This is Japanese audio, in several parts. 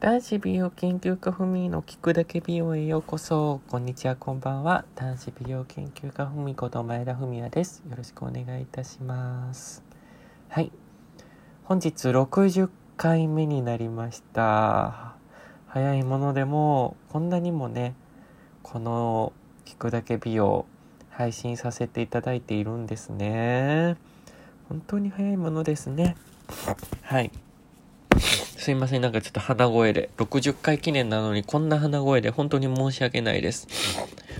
男子美容研究家ふみの聞くだけ美容へようこそ。こんにちは、こんばんは。男子美容研究家ふみこと前田文也です。よろしくお願いいたします。はい。本日60回目になりました。早いものでも、こんなにもね、この聞くだけ美容配信させていただいているんですね。本当に早いものですね。はい。すいません、なんかちょっと鼻声で、60回記念なのにこんな鼻声で本当に申し訳ないです。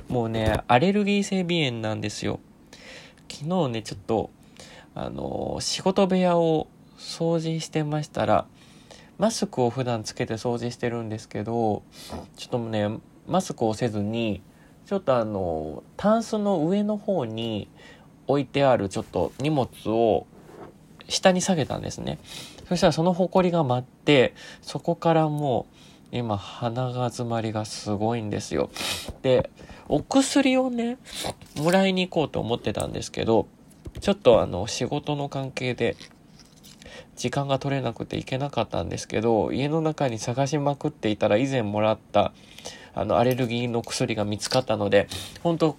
もうね、アレルギー性鼻炎なんですよ。昨日ね、ちょっと、あの仕事部屋を掃除してましたら、マスクを普段つけて掃除してるんですけど、ちょっとね、マスクをせずに、ちょっとあのタンスの上の方に置いてあるちょっと荷物を下に下げたんですね。そしたらその埃が舞って、そこからもう今鼻が詰まりがすごいんですよ。で、お薬をね、もらいに行こうと思ってたんですけど、ちょっとあの仕事の関係で時間が取れなくて行けなかったんですけど、家の中に探しまくっていたら以前もらったあのアレルギーの薬が見つかったので、本当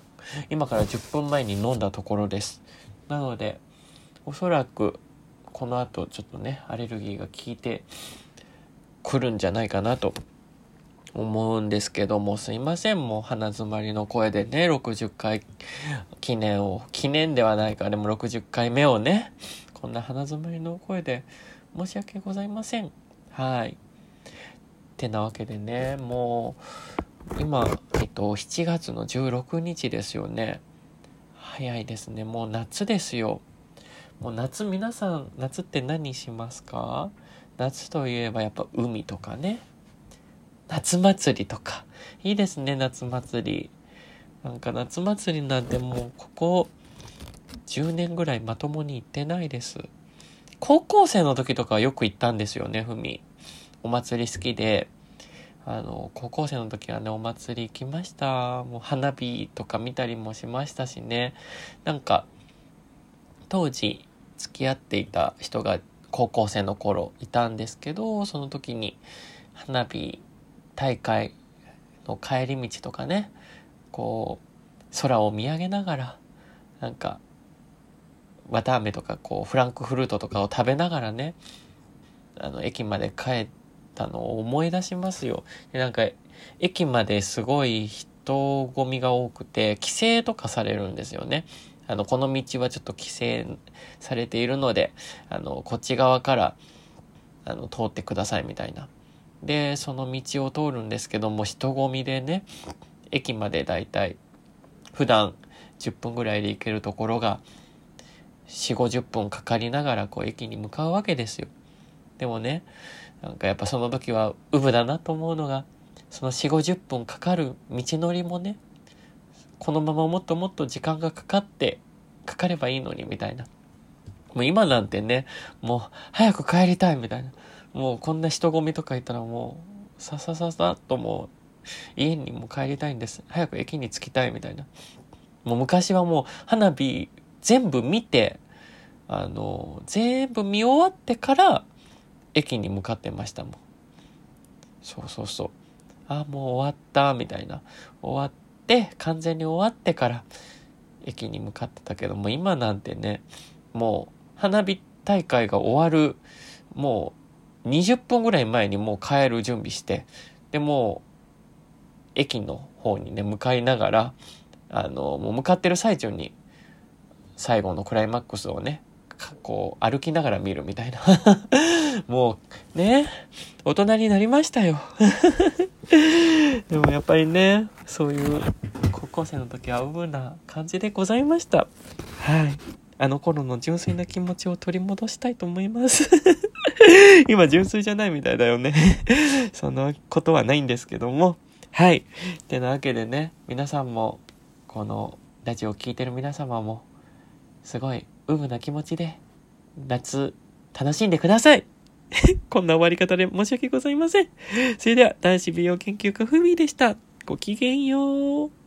今から10分前に飲んだところです。なので、おそらくこの後ちょっとねアレルギーが効いてくるんじゃないかなと思うんですけどもすいません。もう鼻詰まりの声でね60回記念を記念ではないかでも60回目をねこんな鼻詰まりの声で申し訳ございません。はい。てなわけでねもう今えっと7月の16日ですよね。早いですね。もう夏ですよ。もう夏皆さん夏って何しますか？夏といえばやっぱ海とかね。夏祭りとか。いいですね夏祭り。なんか夏祭りなんてもうここ10年ぐらいまともに行ってないです。高校生の時とかはよく行ったんですよねふみ。お祭り好きで。あの高校生の時はねお祭り行きました。もう花火とか見たりもしましたしね。なんか当時付き合っていた人が高校生の頃いたんですけどその時に花火大会の帰り道とかねこう空を見上げながらなんか綿あめとかこうフランクフルートとかを食べながらねあの駅まで帰ったのを思い出しますよ。でなんか駅まですごい人混みが多くて規制とかされるんですよね。あの、この道はちょっと規制されているので、あの、こっち側から、あの、通ってくださいみたいな。で、その道を通るんですけども、人混みでね、駅までだいたい、普段10分ぐらいで行けるところが、4、50分かかりながら、こう、駅に向かうわけですよ。でもね、なんかやっぱその時は、ウブだなと思うのが、その4、50分かかる道のりもね、このままもっともっと時間がかかって、かかればいいのに、みたいな。もう今なんてね、もう早く帰りたい、みたいな。もうこんな人混みとかいたらもう、ささささっともう、家にも帰りたいんです。早く駅に着きたい、みたいな。もう昔はもう花火全部見て、あの、全部見終わってから、駅に向かってましたもん。そうそうそう。あ、もう終わった、みたいな。終わって、完全に終わってから、駅に向かってたけども、今なんてね、もう、花火大会が終わる、もう、20分ぐらい前にもう帰る準備して、で、もう、駅の方にね、向かいながら、あの、もう向かってる最中に、最後のクライマックスをね、こう、歩きながら見るみたいな。もう、ね、大人になりましたよ。でもやっぱりね、そういう高校生の時はウブな感じでございました。はい。あの頃の純粋な気持ちを取り戻したいと思います。今純粋じゃないみたいだよね。そのことはないんですけども。はい。てなわけでね、皆さんも、このラジオを聴いてる皆様も、すごいうむな気持ちで、夏、楽しんでください こんな終わり方で申し訳ございません。それでは、男子美容研究家ふみでした。ごきげんよう。